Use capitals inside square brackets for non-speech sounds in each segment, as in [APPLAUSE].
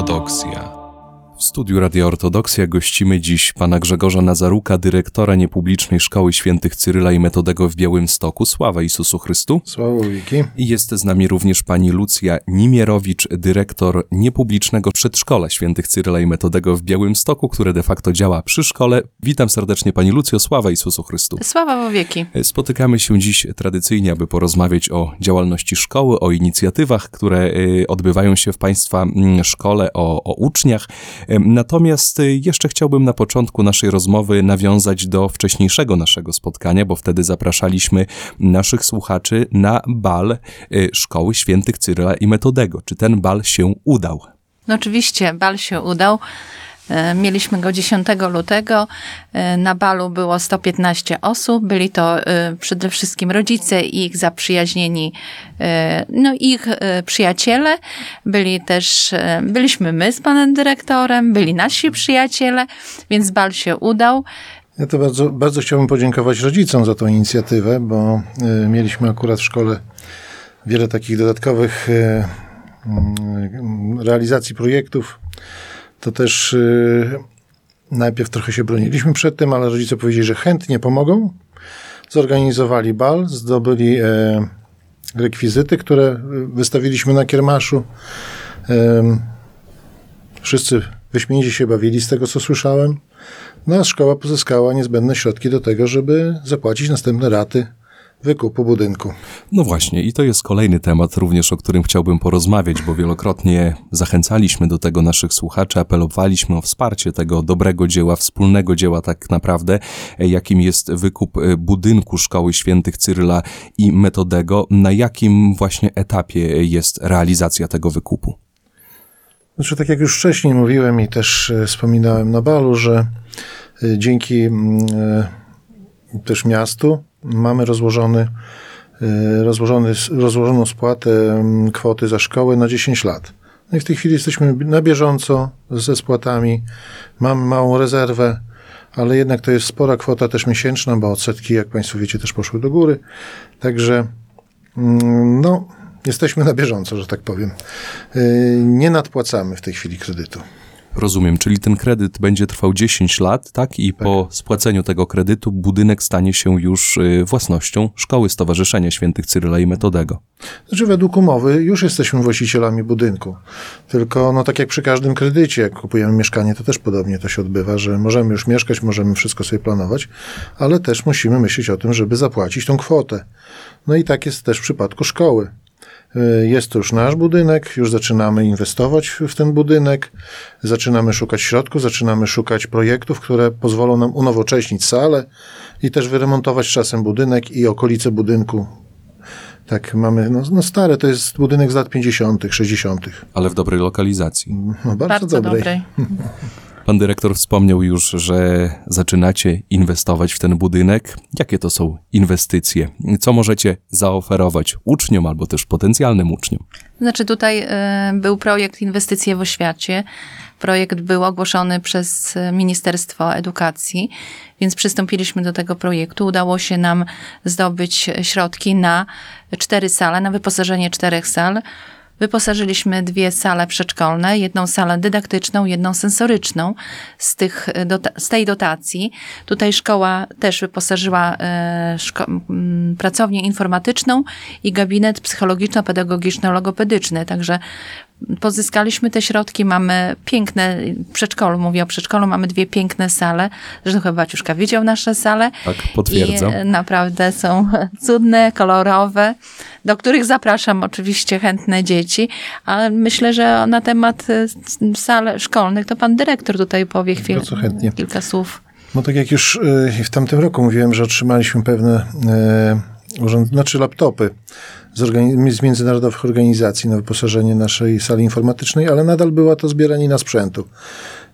Ortodoksja. W studiu Radia Ortodoksja gościmy dziś pana Grzegorza Nazaruka, dyrektora niepublicznej Szkoły Świętych Cyryla i Metodego w Białymstoku. Sława Jezusu Chrystu. Sława Wiki. I jest z nami również pani Lucja Nimierowicz, dyrektor niepublicznego przedszkola Świętych Cyryla i Metodego w Białymstoku, które de facto działa przy szkole. Witam serdecznie pani Lucjo, sława Jezusu Chrystu. Sława wieki. Spotykamy się dziś tradycyjnie, aby porozmawiać o działalności szkoły, o inicjatywach, które y, odbywają się w państwa mm, szkole, o, o uczniach. Natomiast y, jeszcze chciałbym na początku naszej rozmowy nawiązać do wcześniejszego naszego spotkania, bo wtedy zapraszaliśmy naszych słuchaczy na bal y, Szkoły Świętych Cyryla i Metodego. Czy ten bal się udał? No oczywiście, bal się udał. E, mieliśmy go 10 lutego. E, na balu było 115 osób. Byli to e, przede wszystkim rodzice i ich zaprzyjaźnieni, no ich przyjaciele. Byli też, byliśmy my z panem dyrektorem, byli nasi przyjaciele, więc bal się udał. Ja to bardzo, bardzo chciałbym podziękować rodzicom za tą inicjatywę, bo mieliśmy akurat w szkole wiele takich dodatkowych mm, realizacji projektów to też yy, najpierw trochę się broniliśmy przed tym, ale rodzice powiedzieli, że chętnie pomogą. Zorganizowali bal, zdobyli e, rekwizyty, które wystawiliśmy na kiermaszu. Wszyscy wyśmienicie się bawili z tego, co słyszałem. No a szkoła pozyskała niezbędne środki do tego, żeby zapłacić następne raty wykupu budynku. No właśnie, i to jest kolejny temat również, o którym chciałbym porozmawiać, bo wielokrotnie zachęcaliśmy do tego naszych słuchaczy, apelowaliśmy o wsparcie tego dobrego dzieła, wspólnego dzieła tak naprawdę, jakim jest wykup e, budynku Szkoły Świętych Cyryla i Metodego. Na jakim właśnie etapie jest realizacja tego wykupu? Znaczy, tak jak już wcześniej mówiłem i też e, wspominałem na balu, że e, dzięki mm, też miastu mamy rozłożony, y, rozłożony, rozłożoną spłatę mm, kwoty za szkołę na 10 lat. No i w tej chwili jesteśmy na bieżąco ze spłatami. Mamy małą rezerwę, ale jednak to jest spora kwota też miesięczna, bo odsetki, jak Państwo wiecie, też poszły do góry. Także, mm, no, jesteśmy na bieżąco, że tak powiem. Y, nie nadpłacamy w tej chwili kredytu. Rozumiem, czyli ten kredyt będzie trwał 10 lat, tak? I tak. po spłaceniu tego kredytu budynek stanie się już y, własnością Szkoły Stowarzyszenia Świętych Cyryla i Metodego. Znaczy według umowy już jesteśmy właścicielami budynku. Tylko no tak jak przy każdym kredycie, jak kupujemy mieszkanie, to też podobnie to się odbywa, że możemy już mieszkać, możemy wszystko sobie planować, ale też musimy myśleć o tym, żeby zapłacić tą kwotę. No i tak jest też w przypadku szkoły. Y, jest to już nasz budynek, już zaczynamy inwestować w ten budynek, zaczynamy szukać środków, zaczynamy szukać projektów, które pozwolą nam unowocześnić salę i też wyremontować czasem budynek i okolice budynku. Tak, mamy, no, no stare, to jest budynek z lat 50., 60. Ale w dobrej lokalizacji. No, bardzo, bardzo dobrej. dobrej. [LAUGHS] Pan dyrektor wspomniał już, że zaczynacie inwestować w ten budynek. Jakie to są inwestycje? Co możecie zaoferować uczniom albo też potencjalnym uczniom? Znaczy, tutaj y, był projekt Inwestycje w oświacie. Projekt był ogłoszony przez Ministerstwo Edukacji, więc przystąpiliśmy do tego projektu. Udało się nam zdobyć środki na cztery sale, na wyposażenie czterech sal Wyposażyliśmy dwie sale przedszkolne, jedną salę dydaktyczną, jedną sensoryczną z, tych, z tej dotacji. Tutaj szkoła też wyposażyła e, szko- pracownię informatyczną i gabinet psychologiczno-pedagogiczno-logopedyczny. Także pozyskaliśmy te środki, mamy piękne, w przedszkolu, mówię o przedszkolu, mamy dwie piękne sale. Zresztą chyba Baciuszka widział nasze sale. Tak, potwierdzam. I e, naprawdę są [LAUGHS] cudne, kolorowe, do których zapraszam oczywiście chętne dzieci, ale myślę, że na temat e, sal szkolnych to pan dyrektor tutaj powie chwilę, kilka słów. No tak jak już e, w tamtym roku mówiłem, że otrzymaliśmy pewne urząd, znaczy laptopy z, z międzynarodowych organizacji na wyposażenie naszej sali informatycznej, ale nadal była to zbieranina sprzętu.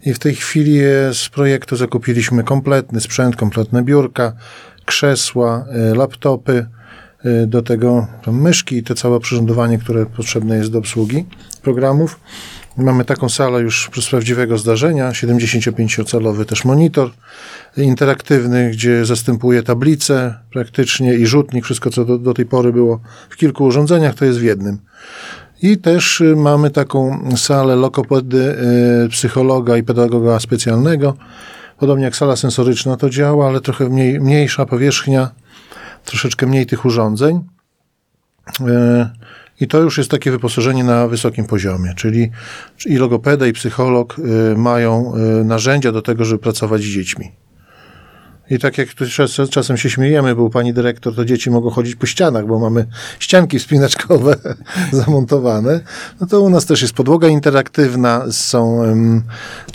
I w tej chwili z projektu zakupiliśmy kompletny sprzęt, kompletne biurka, krzesła, e, laptopy, e, do tego myszki i to całe przyrządowanie, które potrzebne jest do obsługi programów. Mamy taką salę już z prawdziwego zdarzenia, 75-calowy też monitor interaktywny, gdzie zastępuje tablicę praktycznie i rzutnik, wszystko co do, do tej pory było w kilku urządzeniach, to jest w jednym. I też y, mamy taką salę lokopedy, y, psychologa i pedagoga specjalnego. Podobnie jak sala sensoryczna to działa, ale trochę mniej, mniejsza powierzchnia, troszeczkę mniej tych urządzeń. I to już jest takie wyposażenie na wysokim poziomie, czyli i logopeda, i psycholog y, mają y, narzędzia do tego, żeby pracować z dziećmi. I tak jak czasem się śmiejemy, bo pani dyrektor to dzieci mogą chodzić po ścianach, bo mamy ścianki wspinaczkowe [LAUGHS] zamontowane, no to u nas też jest podłoga interaktywna, są em,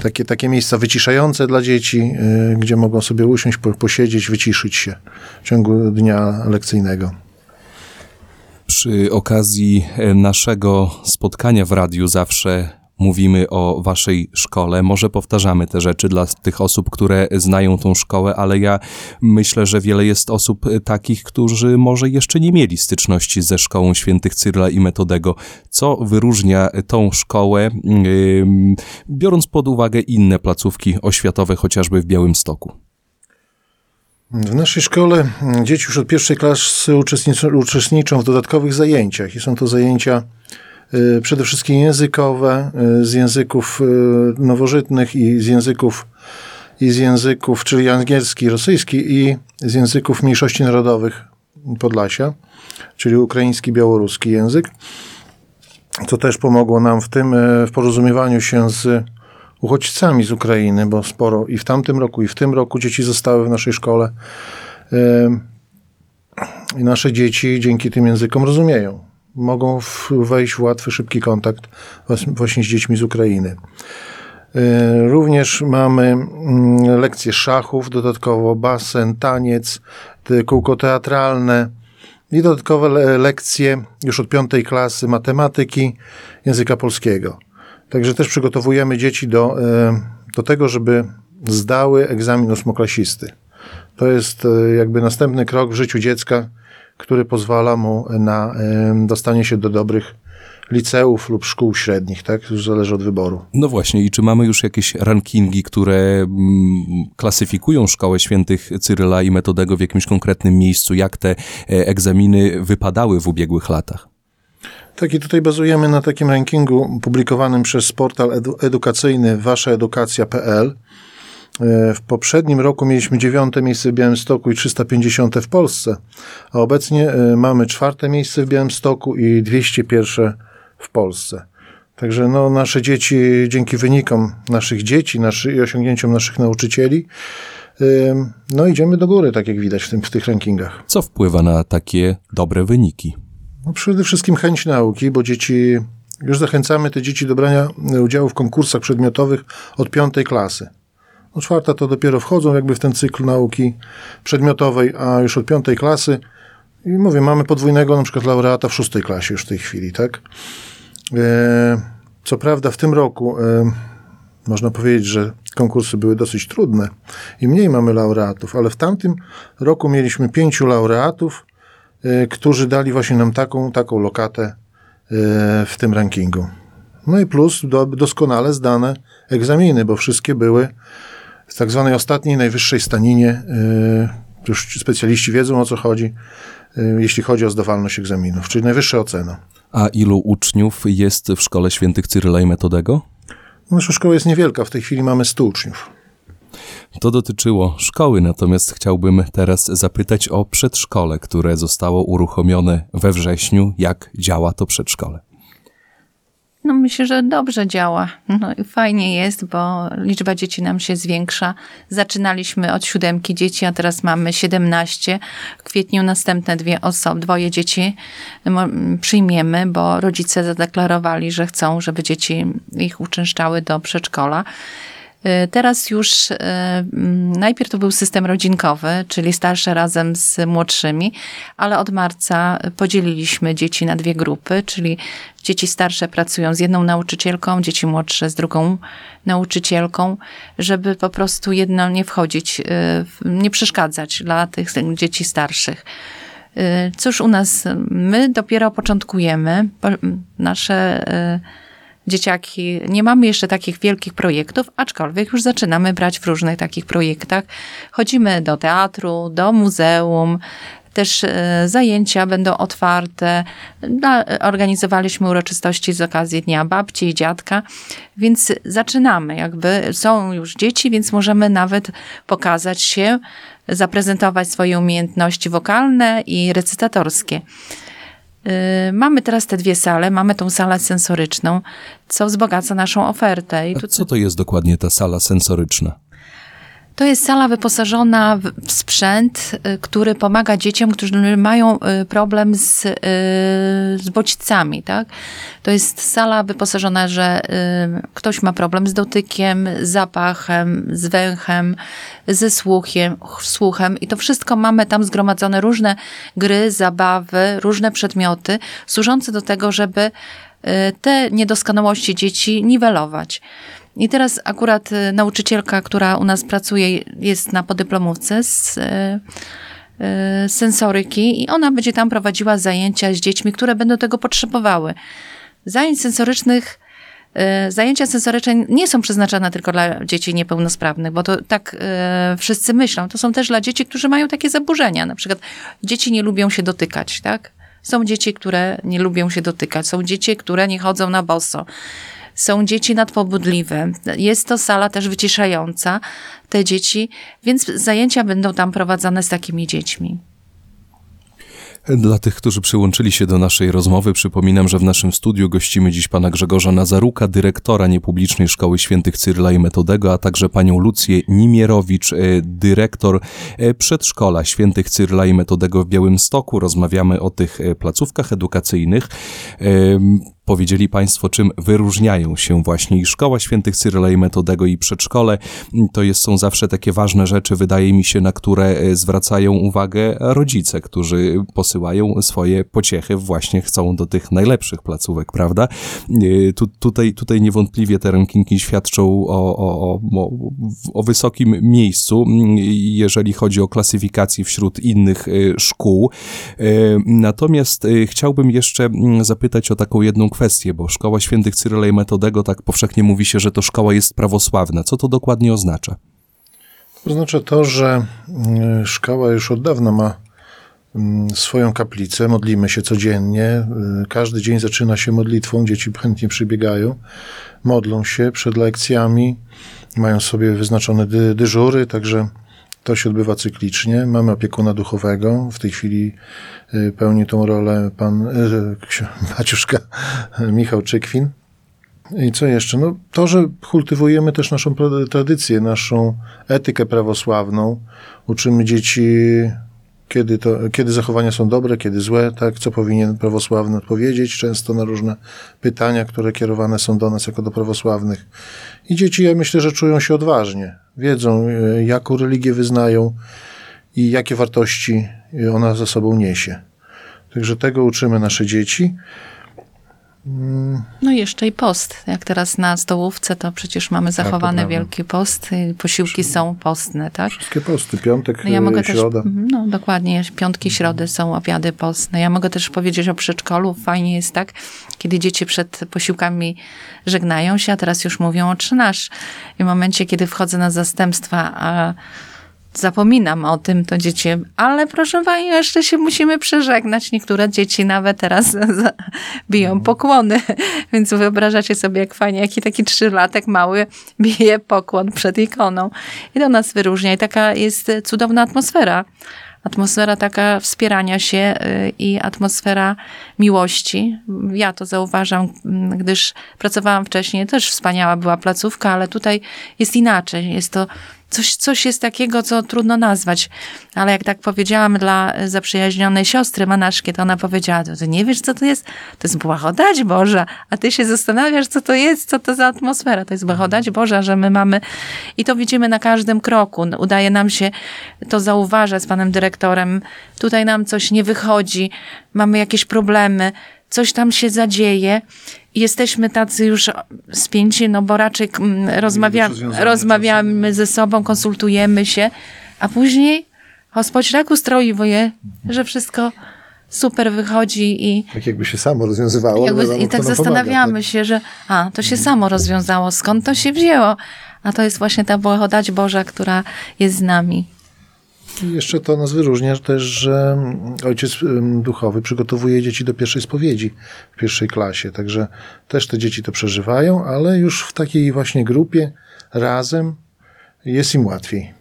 takie, takie miejsca wyciszające dla dzieci, y, gdzie mogą sobie usiąść, po, posiedzieć, wyciszyć się w ciągu dnia lekcyjnego. Przy okazji e, naszego spotkania w radiu zawsze mówimy o waszej szkole. Może powtarzamy te rzeczy dla tych osób, które znają tą szkołę, ale ja myślę, że wiele jest osób e, takich, którzy może jeszcze nie mieli styczności ze szkołą świętych Cyrla i Metodego. Co wyróżnia tą szkołę, biorąc pod uwagę inne placówki oświatowe, chociażby w Białymstoku? W naszej szkole dzieci już od pierwszej klasy uczestniczą, w dodatkowych zajęciach i są to zajęcia y, przede wszystkim językowe, y, z języków y, nowożytnych i z języków, i z języków, czyli angielski, rosyjski i z języków mniejszości narodowych Podlasia, czyli ukraiński, białoruski język. To też pomogło nam w tym, w porozumiewaniu się z uchodźcami z Ukrainy, bo sporo i w tamtym roku, i w tym roku dzieci zostały w naszej szkole. I nasze dzieci dzięki tym językom rozumieją. Mogą wejść w łatwy, szybki kontakt właśnie z dziećmi z Ukrainy. Również mamy mm, lekcje szachów, dodatkowo basen, taniec, kółko teatralne i dodatkowe le- lekcje już od piątej klasy matematyki, języka polskiego. Także też przygotowujemy dzieci do, e, do tego, żeby zdały egzamin ósmoklasisty. To jest e, jakby następny krok w życiu dziecka, który pozwala mu na e, dostanie się do dobrych liceów lub szkół średnich, tak? Już zależy od wyboru. No właśnie, i czy mamy już jakieś rankingi, które mm, klasyfikują szkołę świętych Cyryla i Metodego w jakimś konkretnym miejscu? Jak te egzaminy wypadały w ubiegłych latach? Tak i tutaj bazujemy na takim rankingu publikowanym przez portal edu- edukacyjny waszaedukacja.pl. E, W poprzednim roku mieliśmy dziewiąte miejsce w Białymstoku i 350 w Polsce, a obecnie e, mamy czwarte miejsce w Białymstoku i 201 w Polsce. Także no, nasze dzieci, dzięki wynikom naszych dzieci naszy, i osiągnięciom naszych nauczycieli, e, no idziemy do góry, tak jak widać w, tym, w tych rankingach. Co wpływa na takie dobre wyniki? No przede wszystkim chęć nauki, bo dzieci, już zachęcamy te dzieci do brania udziału w konkursach przedmiotowych od piątej klasy. No czwarta to dopiero wchodzą jakby w ten cykl nauki przedmiotowej, a już od piątej klasy i mówię, mamy podwójnego na przykład laureata w szóstej klasie już w tej chwili, tak? E, co prawda w tym roku e, można powiedzieć, że konkursy były dosyć trudne i mniej mamy laureatów, ale w tamtym roku mieliśmy pięciu laureatów, którzy dali właśnie nam taką, taką lokatę y, w tym rankingu. No i plus do, doskonale zdane egzaminy, bo wszystkie były w tak zwanej ostatniej, najwyższej staninie. y, Już specjaliści wiedzą o co chodzi, y, jeśli chodzi o zdawalność egzaminów, czyli najwyższa ocena. A ilu uczniów jest w szkole świętych Cyryla i Metodego? Nasza szkoła jest niewielka, w tej chwili mamy 100 uczniów. To dotyczyło szkoły, natomiast chciałbym teraz zapytać o przedszkole, które zostało uruchomione we wrześniu. Jak działa to przedszkole? No myślę, że dobrze działa. No i fajnie jest, bo liczba dzieci nam się zwiększa. Zaczynaliśmy od siódemki dzieci, a teraz mamy 17. W kwietniu następne dwie osoby, dwoje dzieci przyjmiemy, bo rodzice zadeklarowali, że chcą, żeby dzieci ich uczęszczały do przedszkola. Y, Teraz już y, mm, najpierw to był system rodzinkowy, czyli starsze razem z młodszymi, ale od marca podzieliliśmy dzieci na dwie grupy, czyli dzieci starsze pracują z jedną nauczycielką, dzieci młodsze z drugą nauczycielką, żeby po prostu jedno nie wchodzić, y, nie przeszkadzać dla tych dzieci starszych. Cóż u nas, my dopiero początkujemy. Po- Nasze dzieciaki, nie mamy jeszcze takich wielkich projektów, aczkolwiek już zaczynamy brać w różnych takich projektach. Chodzimy do teatru, do muzeum, Też e, zajęcia będą otwarte. Na- Organizowaliśmy uroczystości z okazji Dnia Babci i Dziadka, więc zaczynamy. Jakby są już dzieci, więc możemy nawet pokazać się, zaprezentować swoje umiejętności wokalne i recytatorskie. Y, Mamy teraz te dwie sale, mamy tą salę sensoryczną, co wzbogaca naszą ofertę. I tu, co to jest dokładnie ta sala sensoryczna? To jest sala wyposażona w sprzęt, y, który pomaga dzieciom, którzy mają y, problem z, y, z bodźcami. Tak? To jest sala wyposażona, że ktoś ma problem z dotykiem, zapachem, z węchem, ze słuchem, słuchem i to wszystko mamy tam zgromadzone różne gry, zabawy, różne przedmioty, służące do tego, żeby te niedoskonałości dzieci niwelować. I teraz akurat y, nauczycielka, która u nas pracuje, jest na podyplomówce z y, y, sensoryki i ona będzie tam prowadziła zajęcia z dziećmi, które będą tego potrzebowały. Zajęć sensorycznych Zajęcia sensoryczne nie są przeznaczone tylko dla dzieci niepełnosprawnych, bo to tak wszyscy myślą. To są też dla dzieci, którzy mają takie zaburzenia. Na przykład dzieci nie lubią się dotykać, tak? Są dzieci, które nie lubią się dotykać. Są dzieci, które nie chodzą na boso. Są dzieci nadpobudliwe. Jest to sala też wyciszająca te dzieci, więc zajęcia będą tam prowadzone z takimi dziećmi. Dla tych, którzy przyłączyli się do naszej rozmowy, przypominam, że w naszym studiu gościmy dziś pana Grzegorza Nazaruka, dyrektora niepublicznej Szkoły Świętych Cyrla i Metodego, a także panią Lucję Nimierowicz, e, dyrektor e, przedszkola Świętych Cyrla i Metodego w Białymstoku. Rozmawiamy o tych e, placówkach edukacyjnych. Powiedzieli Państwo, czym wyróżniają się właśnie i Szkoła Świętych Cyrla i Metodego i przedszkole. To jest, są zawsze takie ważne rzeczy, wydaje mi się, na które e, zwracają uwagę rodzice, którzy posyłają swoje pociechy, właśnie chcą do tych najlepszych placówek, prawda? E, Tu, tutaj, tutaj niewątpliwie te rankingi świadczą o, o, o, o, wysokim miejscu, mm, jeżeli chodzi o klasyfikację wśród innych e, szkół. Natomiast chciałbym jeszcze mm, zapytać o taką jedną kwestię, bo Szkoła Świętych Cyryla i Metodego, tak powszechnie mówi się, że to szkoła jest prawosławna. Co to dokładnie oznacza? Oznacza to, że mm, szkoła już od dawna ma mm, swoją kaplicę, modlimy się codziennie. Y, Każdy dzień zaczyna się modlitwą, dzieci chętnie przybiegają, modlą się przed lekcjami, mają sobie wyznaczone dy, dyżury, także to się odbywa cyklicznie. Mamy opiekuna duchowego, w tej chwili y, pełni tą rolę pan y, Baciuszka [LAUGHS] Michał Czykwin. I co jeszcze? No, to, że kultywujemy też naszą tradycję, naszą etykę prawosławną. Uczymy dzieci, kiedy, to, kiedy zachowania są dobre, kiedy złe, tak, co powinien prawosławny odpowiedzieć, często na różne pytania, które kierowane są do nas jako do prawosławnych. I dzieci, ja myślę, że czują się odważnie. Wiedzą, e, jaką religię wyznają i jakie wartości e, ona ze sobą niesie. Także tego uczymy nasze dzieci. No i jeszcze i post. Jak teraz na stołówce, to przecież mamy zachowany prawda. Wielki Post. Posiłki są postne, tak? Wszystkie posty, piątek, No ja e, mogę też, środa. mhm, no dokładnie, piątki, środy są obiady postne. Ja mogę też powiedzieć o przedszkolu. Fajnie jest tak, kiedy dzieci przed posiłkami żegnają się, a teraz już mówią o nasz. I w momencie, kiedy wchodzę na zastępstwa, a zapominam o tym, to dzieci, ale proszę pani, jeszcze się musimy przeżegnać. Niektóre dzieci nawet teraz [LAUGHS] biją pokłony, [LAUGHS] więc wyobrażacie sobie, jak fajnie, jaki taki trzylatek mały [LAUGHS] bije pokłon przed ikoną. I to nas wyróżnia i taka jest cudowna atmosfera. Atmosfera taka wspierania się y, i atmosfera miłości. Ja to zauważam, m, gdyż pracowałam wcześniej, też wspaniała była placówka, ale tutaj jest inaczej. Jest to coś, coś jest takiego, co trudno nazwać. Ale jak tak powiedziałam dla zaprzyjaźnionej siostry Manaszki, to ona powiedziała, ty nie wiesz, co to jest? To jest błagodać Boża, a ty się zastanawiasz, co to jest, co to za atmosfera. To jest błagodać Boża, że my mamy i to widzimy na każdym kroku. Udaje nam się to zauważać z panem dyrektorem. Tutaj nam coś nie wychodzi, mamy jakieś problemy, coś tam się zadzieje i jesteśmy tacy już spięci, no bo raczej mm, rozmawia, rozwiązania rozmawiamy ze sobą, konsultujemy się, a później Господź tak ustroiwuje, że wszystko super wychodzi i, Tak jakby się samo rozwiązywało. jakby, wiadomo, i kto tak nam zastanawiamy pomaga, tak? się, że a, to się samo rozwiązało, skąd to się wzięło? A to jest właśnie ta błagodać Boża, która jest z nami. Jeszcze to nas wyróżnia też, że ojciec duchowy przygotowuje dzieci do pierwszej spowiedzi w pierwszej klasie. Także też te dzieci to przeżywają, ale już w takiej właśnie grupie razem jest im łatwiej.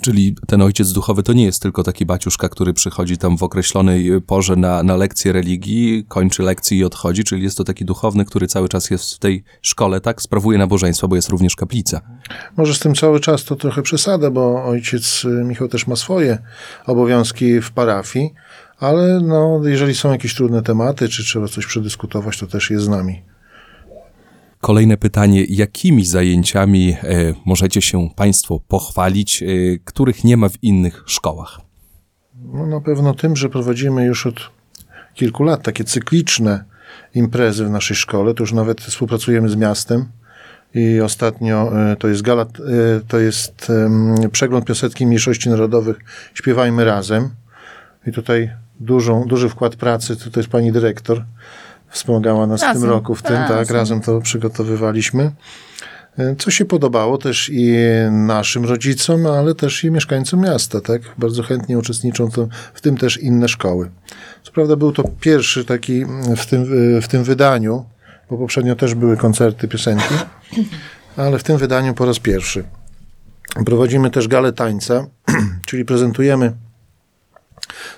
Czyli ten ojciec duchowy to nie jest tylko taki baciuszka, który przychodzi tam w określonej y, porze na, na lekcję religii, kończy lekcję i odchodzi, czyli jest to taki duchowny, który cały czas jest w tej szkole, tak? Sprawuje nabożeństwo, bo jest również kaplica. Może z tym cały czas to trochę przesada, bo ojciec y, Michał też ma swoje obowiązki w parafii, ale no, jeżeli są jakieś trudne tematy, czy trzeba coś przedyskutować, to też jest z nami. Kolejne pytanie, jakimi zajęciami e, możecie się Państwo pochwalić, e, których nie ma w innych szkołach? No, na pewno tym, że prowadzimy już od kilku lat takie cykliczne imprezy w naszej szkole. To już nawet współpracujemy z miastem. I ostatnio e, to jest gala, to jest przegląd piosenki mniejszości narodowych Śpiewajmy razem. I tutaj dużą, duży wkład pracy, tutaj jest pani dyrektor, wspomagała nas w tym Razem. roku w tym, tak, Razem. razem to przygotowywaliśmy. E, Co się podobało też i naszym rodzicom, ale też i mieszkańcom miasta, tak? Bardzo chętnie uczestniczą w tym też inne szkoły. Co prawda był to pierwszy taki mm, w tym, w tym wydaniu, bo poprzednio też były koncerty piosenki, [CLEARS THROAT] ale w tym wydaniu po raz pierwszy. Prowadzimy też galę tańca, [CLEARS THROAT] czyli prezentujemy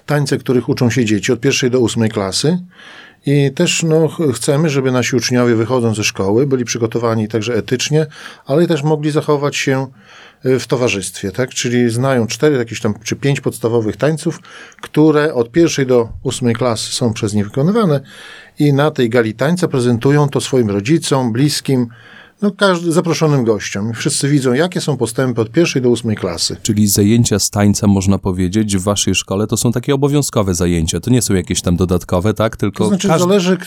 tańce, których uczą się dzieci od pierwszej do ósmej klasy. I też no, ch- chcemy, żeby nasi uczniowie wychodząc ze szkoły byli przygotowani także etycznie, ale też mogli zachować się y, w towarzystwie, tak? Czyli znają cztery jakieś tam, czy pięć podstawowych tańców, które od pierwszej do ósmej klasy są przez nich wykonywane i na tej gali tańca prezentują to swoim rodzicom, bliskim, no każdy, zaproszonym gościom. Wszyscy widzą, jakie są postępy od pierwszej do ósmej klasy. Czyli zajęcia z tańca, można powiedzieć, w waszej szkole to są takie obowiązkowe zajęcia. To nie są jakieś tam dodatkowe, tak? Tylko To znaczy każdy... zależy,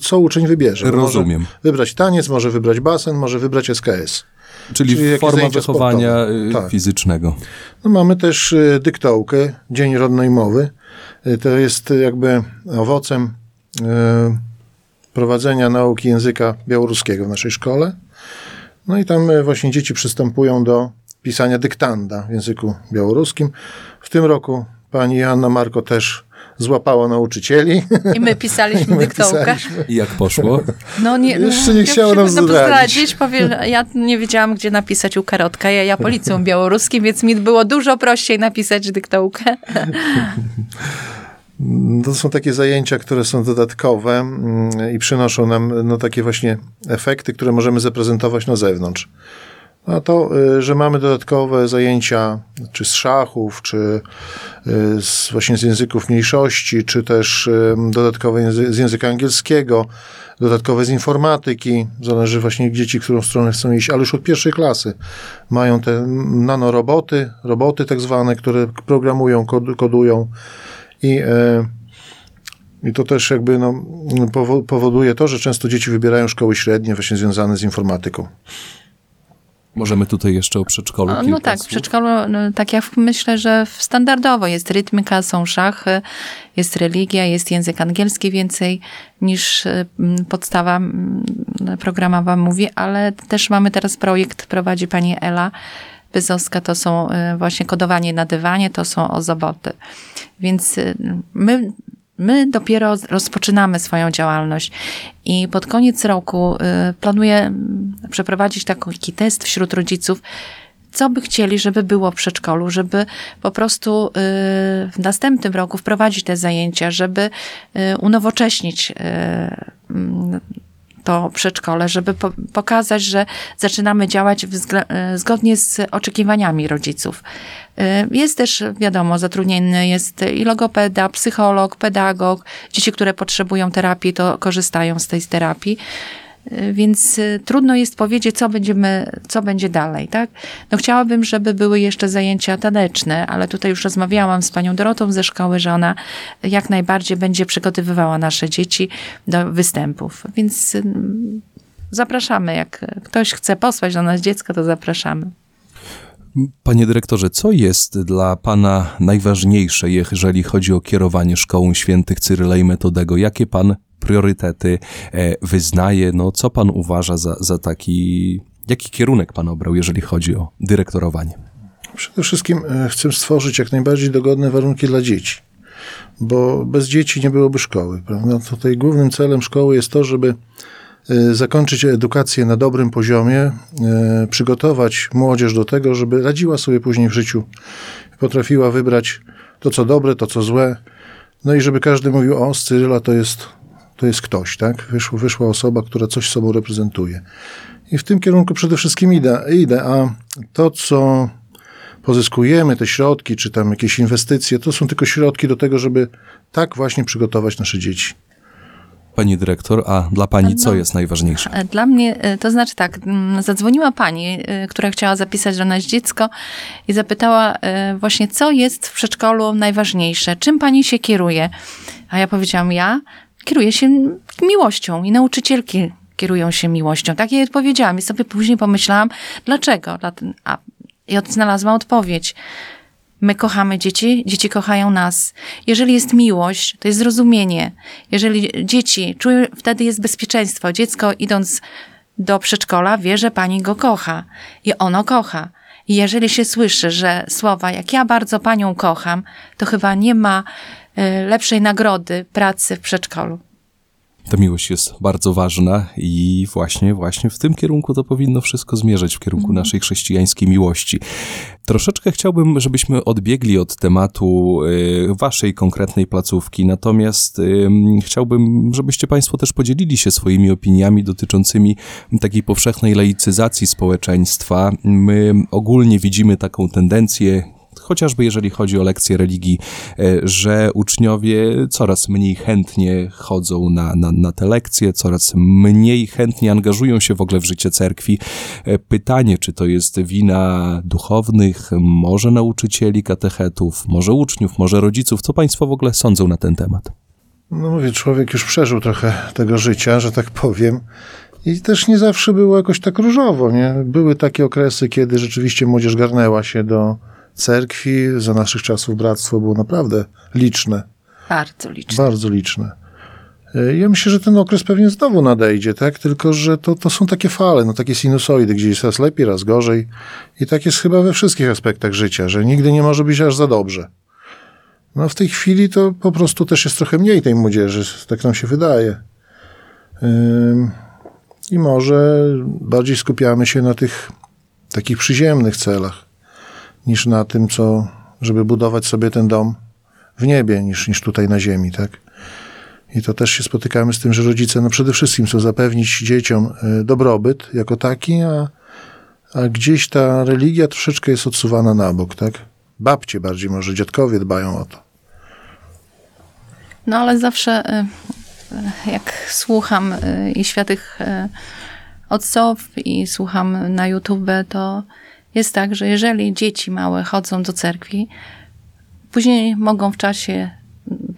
co uczeń wybierze. Rozumiem. Może wybrać taniec, może wybrać basen, może wybrać SKS. Czyli, czyli forma wychowania y, Tak. fizycznego. No, mamy też y, dyktołkę, Dzień Rodnej Mowy. Y, To jest jakby owocem prowadzenia nauki języka białoruskiego w naszej szkole. No i tam y, właśnie dzieci przystępują do pisania dyktanda w języku białoruskim. W tym roku pani Joanna Marko też złapała nauczycieli. I my pisaliśmy [LAUGHS] My dyktowkę. pisaliśmy. I jak poszło? No nie, Jeszcze nie ja chciała się nam zdradzić. Powiem, ja nie wiedziałam, gdzie napisać u karotka. Ja, ja policją białoruskim, więc mi było dużo prościej napisać dyktowkę. [LAUGHS] To są takie zajęcia, które są dodatkowe mm, i przynoszą nam no, takie właśnie efekty, które możemy zaprezentować na zewnątrz. A to, y, że mamy dodatkowe zajęcia, czy z szachów, czy y, z, właśnie z języków mniejszości, czy też dodatkowe z języka angielskiego, dodatkowe z informatyki, zależy właśnie dzieci, którą stronę chcą iść, ale już od pierwszej klasy mają te nanoroboty, roboty tak zwane, które programują, kod- kodują i, e, I to też jakby no, powo- powoduje to, że często dzieci wybierają szkoły średnie właśnie związane z informatyką. Możemy tutaj jeszcze o przedszkolu No, no tak, w przedszkolu, no, tak jak myślę, że standardowo jest rytmika, są szachy, jest religia, jest język angielski więcej niż m, podstawa programowa mówi, ale też mamy teraz projekt, prowadzi pani Ela Byzowska, to są y, właśnie kodowanie na dywanie, to są ozoboty. Więc y, my My dopiero rozpoczynamy swoją działalność i pod koniec roku y, planuję przeprowadzić taki test wśród rodziców, co by chcieli, żeby było w przedszkolu, żeby po prostu w następnym roku wprowadzić te zajęcia, żeby unowocześnić to przedszkole, żeby po, pokazać, że zaczynamy działać y, zgodnie z oczekiwaniami rodziców. Y, Jest też, wiadomo, zatrudniony jest i logopeda, psycholog, pedagog. Dzieci, które potrzebują terapii, to korzystają z tej terapii. Więc y, trudno jest powiedzieć, co będziemy, co będzie dalej, tak? No chciałabym, żeby były jeszcze zajęcia taneczne, ale tutaj już rozmawiałam z panią Dorotą ze szkoły, że ona jak najbardziej będzie przygotowywała nasze dzieci do występów. Więc y, zapraszamy, jak ktoś chce posłać do nas dziecko, to zapraszamy. Panie dyrektorze, co jest dla pana najważniejsze, jeżeli chodzi o kierowanie szkołą świętych Cyryla i Metodego? Jakie pan priorytety e, wyznaje? No, co pan uważa za, za taki... Jaki kierunek pan obrał, jeżeli chodzi o dyrektorowanie? Przede wszystkim e, chcę stworzyć jak najbardziej dogodne warunki dla dzieci, bo bez dzieci nie byłoby szkoły. Prawda? Tutaj głównym celem szkoły jest to, żeby e, zakończyć edukację na dobrym poziomie, przygotować młodzież do tego, żeby radziła sobie później w życiu, potrafiła wybrać to, co dobre, to, co złe. No i żeby każdy mówił, o, Cyryla to jest, to jest ktoś, tak? Wyszła, wyszła osoba, która coś sobą reprezentuje. I w tym kierunku przede wszystkim idę, idę a to, co pozyskujemy, te środki, czy tam jakieś inwestycje, to są tylko środki do tego, żeby tak właśnie przygotować nasze dzieci. Pani dyrektor, a dla pani co No. jest najważniejsze? E, Dla mnie, e, to znaczy tak, zadzwoniła pani, e, która chciała zapisać do nas dziecko i zapytała właśnie, co jest w przedszkolu najważniejsze, czym pani się kieruje. A ja powiedziałam, ja kieruję się miłością i nauczycielki kierują się miłością. Tak jej odpowiedziałam i sobie później pomyślałam, dlaczego? Dla- A, I od- znalazłam odpowiedź. My kochamy dzieci, dzieci kochają nas. Jeżeli jest miłość, to jest zrozumienie. Jeżeli dzieci czują, wtedy jest bezpieczeństwo. Dziecko idąc do przedszkola wie, że pani go kocha i ono kocha. I jeżeli się słyszy, że słowa, jak ja bardzo panią kocham, to chyba nie ma lepszej nagrody pracy w przedszkolu. Ta miłość jest bardzo ważna i właśnie, właśnie w tym kierunku to powinno wszystko zmierzać, w kierunku naszej chrześcijańskiej miłości. Troszeczkę chciałbym, żebyśmy odbiegli od tematu y, waszej konkretnej placówki, natomiast y, chciałbym, żebyście państwo też podzielili się swoimi opiniami dotyczącymi takiej powszechnej laicyzacji społeczeństwa. My ogólnie widzimy taką tendencję, chociażby jeżeli chodzi o lekcje religii, e, że uczniowie coraz mniej chętnie chodzą na, na, na te lekcje, coraz mniej chętnie angażują się w ogóle w życie cerkwi. E, Pytanie, czy to jest wina duchownych, może nauczycieli, katechetów, może uczniów, może rodziców, co państwo w ogóle sądzą na ten temat? No mówię, człowiek już przeżył trochę tego życia, że tak powiem. I też nie zawsze było jakoś tak różowo, nie? Były takie okresy, kiedy rzeczywiście młodzież garnęła się do cerkwi. Za naszych czasów bractwo było naprawdę liczne, Bardzo liczne. bardzo liczne. E, Ja myślę, że ten okres pewnie znowu nadejdzie, tak? Tylko, że to, to są takie fale, no takie sinusoidy, gdzie jest raz lepiej, raz gorzej. I tak jest chyba we wszystkich aspektach życia, że nigdy nie może być aż za dobrze. No w tej chwili to po prostu też jest trochę mniej tej młodzieży, tak nam się wydaje. I może bardziej skupiamy się na tych takich przyziemnych celach, niż na tym, co, żeby budować sobie ten dom w niebie, niż, niż tutaj na ziemi, tak? I to też się spotykamy z tym, że rodzice no przede wszystkim chcą zapewnić dzieciom y, dobrobyt jako taki, a, a gdzieś ta religia troszeczkę jest odsuwana na bok, tak? Babcie bardziej może, dziadkowie dbają o to. No ale zawsze y, y, jak słucham i światych ojców i słucham na YouTube, to jest tak, że jeżeli dzieci małe chodzą do cerkwi, później mogą w czasie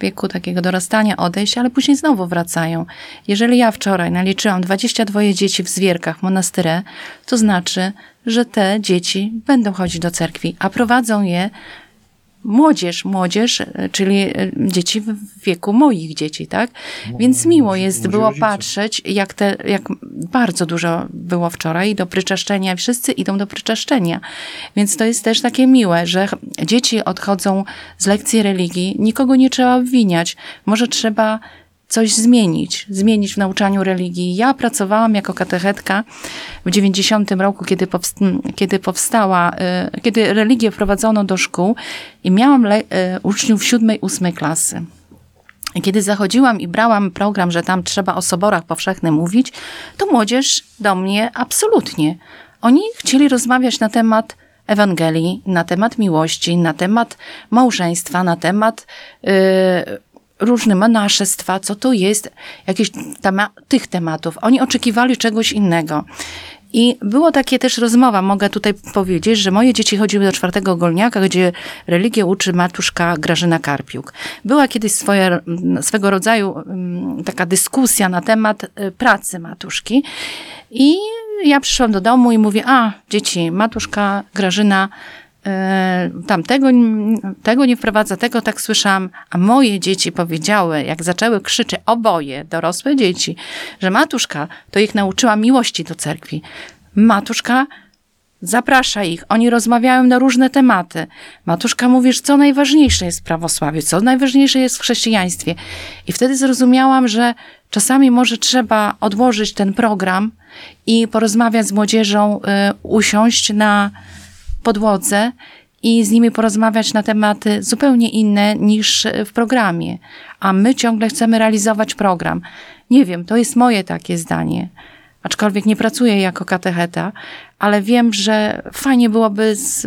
wieku takiego dorastania odejść, ale później znowu wracają. Jeżeli ja wczoraj naliczyłam 22 dzieci w Zwierkach, monastyrze, to znaczy, że te dzieci będą chodzić do cerkwi, a prowadzą je młodzież, młodzież, e, czyli e, dzieci w wieku moich dzieci, tak? Więc miło jest było patrzeć, jak, te, jak bardzo dużo było wczoraj do pryczaszczenia, wszyscy idą do pryczaszczenia. Więc to jest też takie miłe, że dzieci odchodzą z lekcji religii, nikogo nie trzeba obwiniać. Może trzeba coś zmienić, zmienić w nauczaniu religii. Ja pracowałam jako katechetka w 90 roku, kiedy, powst- kiedy powstała, y, kiedy religię wprowadzono do szkół i miałam y, uczniów siódmej, ósmej klasy. I kiedy zachodziłam i brałam program, że tam trzeba o soborach powszechnych mówić, to młodzież do mnie absolutnie. Oni chcieli rozmawiać na temat Ewangelii, na temat miłości, na temat małżeństwa, na temat yy, różne monaszestwa, co to jest, jakieś tema- tych tematów. Oni oczekiwali czegoś innego. I było takie też rozmowa, mogę tutaj powiedzieć, że moje dzieci chodziły do czwartego golniaka, gdzie religię uczy matuszka Grażyna Karpiuk. Była kiedyś swoje, swego rodzaju mm, taka dyskusja na temat y, pracy matuszki i ja przyszłam do domu i mówię, a dzieci, matuszka Grażyna tam tego, tego nie wprowadza, tego tak słyszałam, a moje dzieci powiedziały, jak zaczęły krzyczeć, oboje, dorosłe dzieci, że matuszka to ich nauczyła miłości do cerkwi. Matuszka zaprasza ich, oni rozmawiają na różne tematy. Matuszka mówi, że co najważniejsze jest w prawosławiu, co najważniejsze jest w chrześcijaństwie. I wtedy zrozumiałam, że czasami może trzeba odłożyć ten program i porozmawiać z młodzieżą, y, usiąść na podłodze i z nimi porozmawiać na tematy zupełnie inne niż w programie. A my ciągle chcemy realizować program. Nie wiem, to jest moje takie zdanie. Aczkolwiek nie pracuję jako katecheta, ale wiem, że fajnie byłoby z,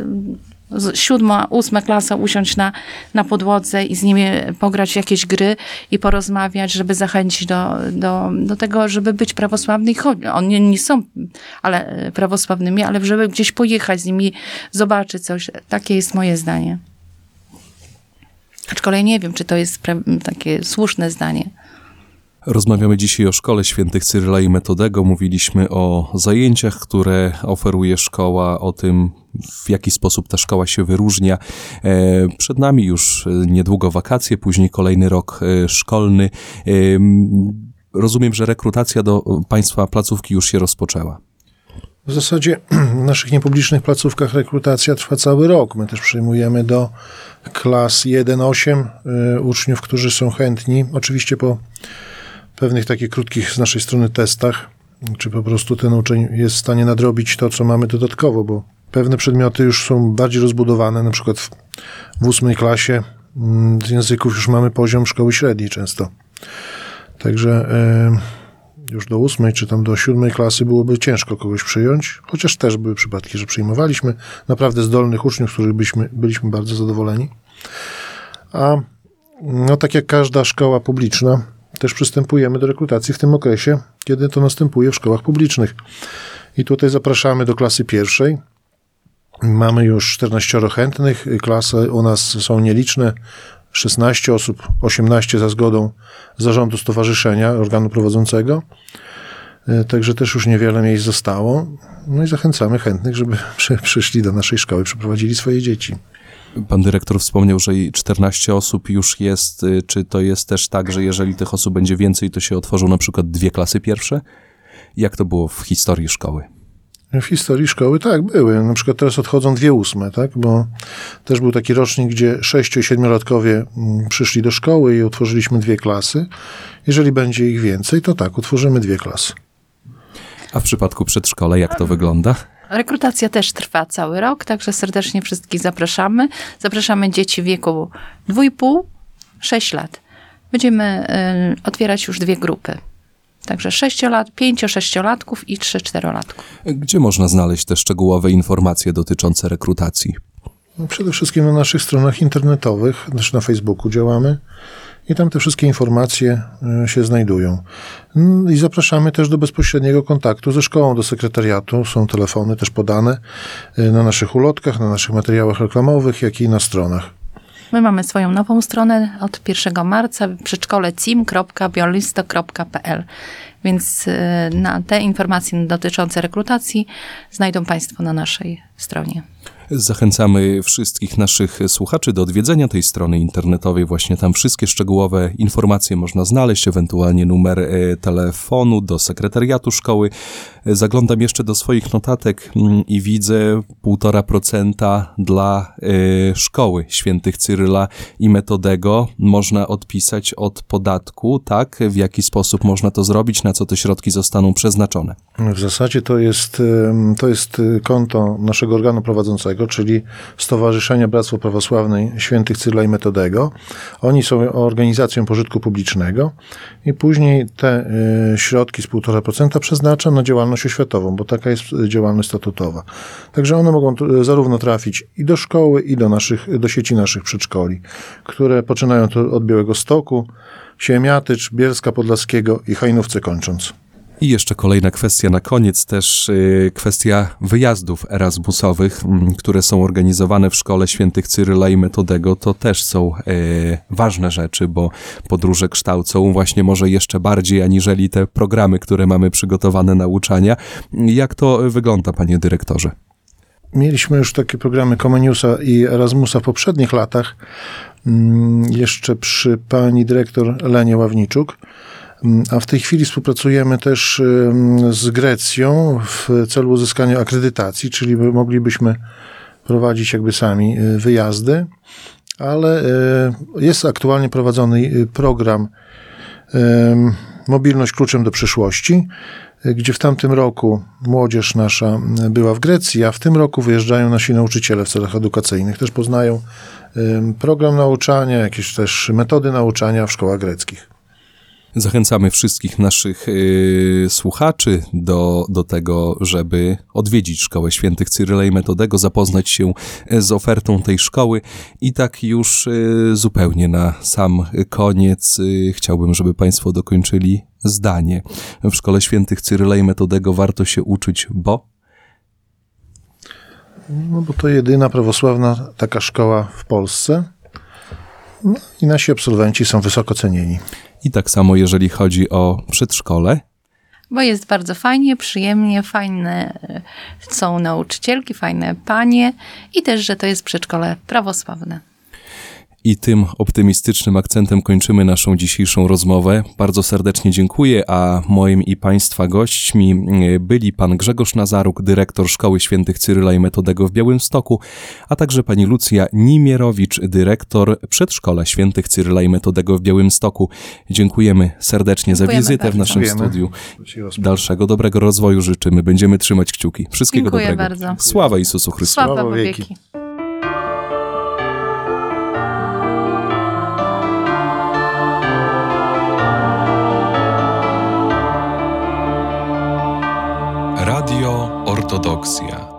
siódma, ósma klasa usiąść na, na podłodze i z nimi pograć jakieś gry i porozmawiać, żeby zachęcić do, do, do tego, żeby być prawosławny. Oni nie są ale prawosławnymi, ale żeby gdzieś pojechać z nimi, zobaczyć coś. Takie jest moje zdanie. Aczkolwiek nie wiem, czy to jest takie słuszne zdanie. Rozmawiamy dzisiaj o szkole świętych Cyryla i Metodego. Mówiliśmy o zajęciach, które oferuje szkoła, o tym, w jaki sposób ta szkoła się wyróżnia. E, przed nami już niedługo wakacje, później kolejny rok e, szkolny. E, rozumiem, że rekrutacja do Państwa placówki już się rozpoczęła. W zasadzie [CLEARS THROAT] w naszych niepublicznych placówkach rekrutacja trwa cały rok. My też przyjmujemy do klas 1-8 uczniów, którzy są chętni. Oczywiście po pewnych takich krótkich z naszej strony testach, czy po prostu ten uczeń jest w stanie nadrobić to, co mamy dodatkowo, bo pewne przedmioty już są bardziej rozbudowane, na przykład w, ósmej klasie mm, z języków już mamy poziom szkoły średniej często. Także y, już do ósmej, czy tam do siódmej klasy byłoby ciężko kogoś przyjąć, chociaż też były przypadki, że przyjmowaliśmy naprawdę zdolnych uczniów, z których byliśmy, byliśmy bardzo zadowoleni. A no tak jak każda szkoła publiczna, też przystępujemy do rekrutacji w tym okresie, kiedy to następuje w szkołach publicznych. I tutaj zapraszamy do klasy pierwszej. Mamy już 14 chętnych, klasy u nas są nieliczne, 16 osób, 18 za zgodą zarządu stowarzyszenia, organu prowadzącego. E, także też już niewiele miejsc zostało. No i zachęcamy chętnych, żeby [LAUGHS] przyszli do naszej szkoły, przyprowadzili swoje dzieci. Pan dyrektor wspomniał, że 14 osób już jest. Y, czy to jest też tak, że jeżeli tych osób będzie więcej, to się otworzą na przykład dwie klasy pierwsze? Jak to było w historii szkoły? W historii szkoły tak, były. Na przykład teraz odchodzą dwie ósme, tak? Bo też był taki rocznik, gdzie sześciu i siedmiolatkowie mm, przyszli do szkoły i utworzyliśmy dwie klasy. Jeżeli będzie ich więcej, to tak, utworzymy dwie klasy. A w przypadku przedszkola jak to wygląda? Rekrutacja też trwa cały rok, także serdecznie wszystkich zapraszamy. Zapraszamy dzieci w wieku 2,5-6 lat. Będziemy y, otwierać już dwie grupy. Także 6 lat, 5-6 latków i 3-4 latków. Gdzie można znaleźć te szczegółowe informacje dotyczące rekrutacji? No przede wszystkim na naszych stronach internetowych, też na Facebooku działamy i tam te wszystkie informacje e, się znajdują. Mm, I zapraszamy też do bezpośredniego kontaktu ze szkołą, do sekretariatu. Są telefony też podane e, na naszych ulotkach, na naszych materiałach reklamowych, jak i na stronach. My mamy swoją nową stronę od 1 marca, przedszkole cim.biolisto.pl, więc e, na te informacje dotyczące rekrutacji znajdą Państwo na naszej stronie. Zachęcamy wszystkich naszych słuchaczy do odwiedzenia tej strony internetowej. Właśnie tam wszystkie szczegółowe informacje można znaleźć, ewentualnie numer e, telefonu do sekretariatu szkoły. Zaglądam jeszcze do swoich notatek mm, i widzę 1,5% dla e, szkoły świętych Cyryla i Metodego. Można odpisać od podatku, tak? W jaki sposób można to zrobić, na co te środki zostaną przeznaczone? W zasadzie to jest, to jest konto naszego organu prowadzącego czyli Stowarzyszenia Bractwo Prawosławnej Świętych Cyryla i Metodego. Oni są organizacją pożytku publicznego i później te y, środki z 1,5% przeznacza na działalność oświatową, bo taka jest działalność statutowa. Także one mogą zarówno trafić i do szkoły, i do, naszych, do sieci naszych przedszkoli, które poczynają od Białego Stoku, Siemiatycz, Bielska Podlaskiego i Hajnówce kończąc. I jeszcze kolejna kwestia na koniec, też y, kwestia wyjazdów erasmusowych, mm, które są organizowane w Szkole Świętych Cyryla i Metodego. To też są y, ważne rzeczy, bo podróże kształcą właśnie może jeszcze bardziej aniżeli te programy, które mamy przygotowane nauczania. Jak to wygląda, panie dyrektorze? Mieliśmy już takie programy Comeniusa i Erasmusa w poprzednich latach, mm, jeszcze przy pani dyrektor Lenie Ławniczuk A w tej chwili współpracujemy też z Grecją w celu uzyskania akredytacji, czyli by- moglibyśmy prowadzić jakby sami y, wyjazdy, ale y, jest aktualnie prowadzony y, program Mobilność kluczem do przyszłości, gdzie w tamtym roku młodzież nasza była w Grecji, a w tym roku wyjeżdżają nasi nauczyciele w celach edukacyjnych. Też poznają program nauczania, jakieś też metody nauczania w szkołach greckich. Zachęcamy wszystkich naszych y, słuchaczy do, do tego, żeby odwiedzić Szkołę Świętych Cyryla i Metodego, zapoznać się z ofertą tej szkoły. I tak już y, zupełnie na sam koniec y, chciałbym, żeby Państwo dokończyli zdanie. W Szkole Świętych Cyryla i Metodego warto się uczyć, bo No bo to jedyna prawosławna taka szkoła w Polsce. No, I nasi absolwenci są wysoko cenieni. i tak samo jeżeli chodzi o przedszkole, Bo jest bardzo fajnie, przyjemnie, fajne e, są nauczycielki, fajne panie i też, że to jest przedszkole prawosławne. I tym optymistycznym akcentem kończymy naszą dzisiejszą rozmowę. Bardzo serdecznie dziękuję, a moim i Państwa gośćmi e, byli pan Grzegorz Nazaruk, dyrektor Szkoły Świętych Cyryla i Metodego w Białymstoku, a także pani Lucja Nimierowicz, dyrektor Przedszkola Świętych Cyryla i Metodego w Białymstoku. Dziękujemy serdecznie za Dziękujemy wizytę w bardzo. naszym Dziękujemy. studiu. Dalszego dobrego rozwoju życzymy. Będziemy trzymać kciuki. Wszystkiego Dziękuję dobrego. bardzo. Sława Jezusu Chrystusowi. Sława w wieki. ortodoksja.